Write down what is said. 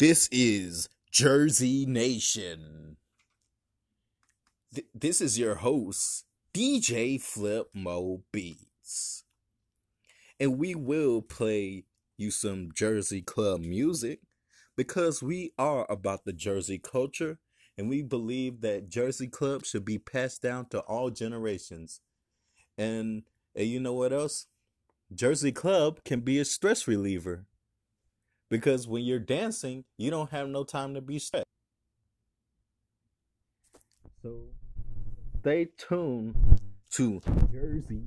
This is Jersey Nation. Th- this is your host, DJ Flip Mo Beats. And we will play you some Jersey Club music because we are about the Jersey culture and we believe that Jersey Club should be passed down to all generations. And, and you know what else? Jersey Club can be a stress reliever because when you're dancing, you don't have no time to be stressed. So stay tuned to Jersey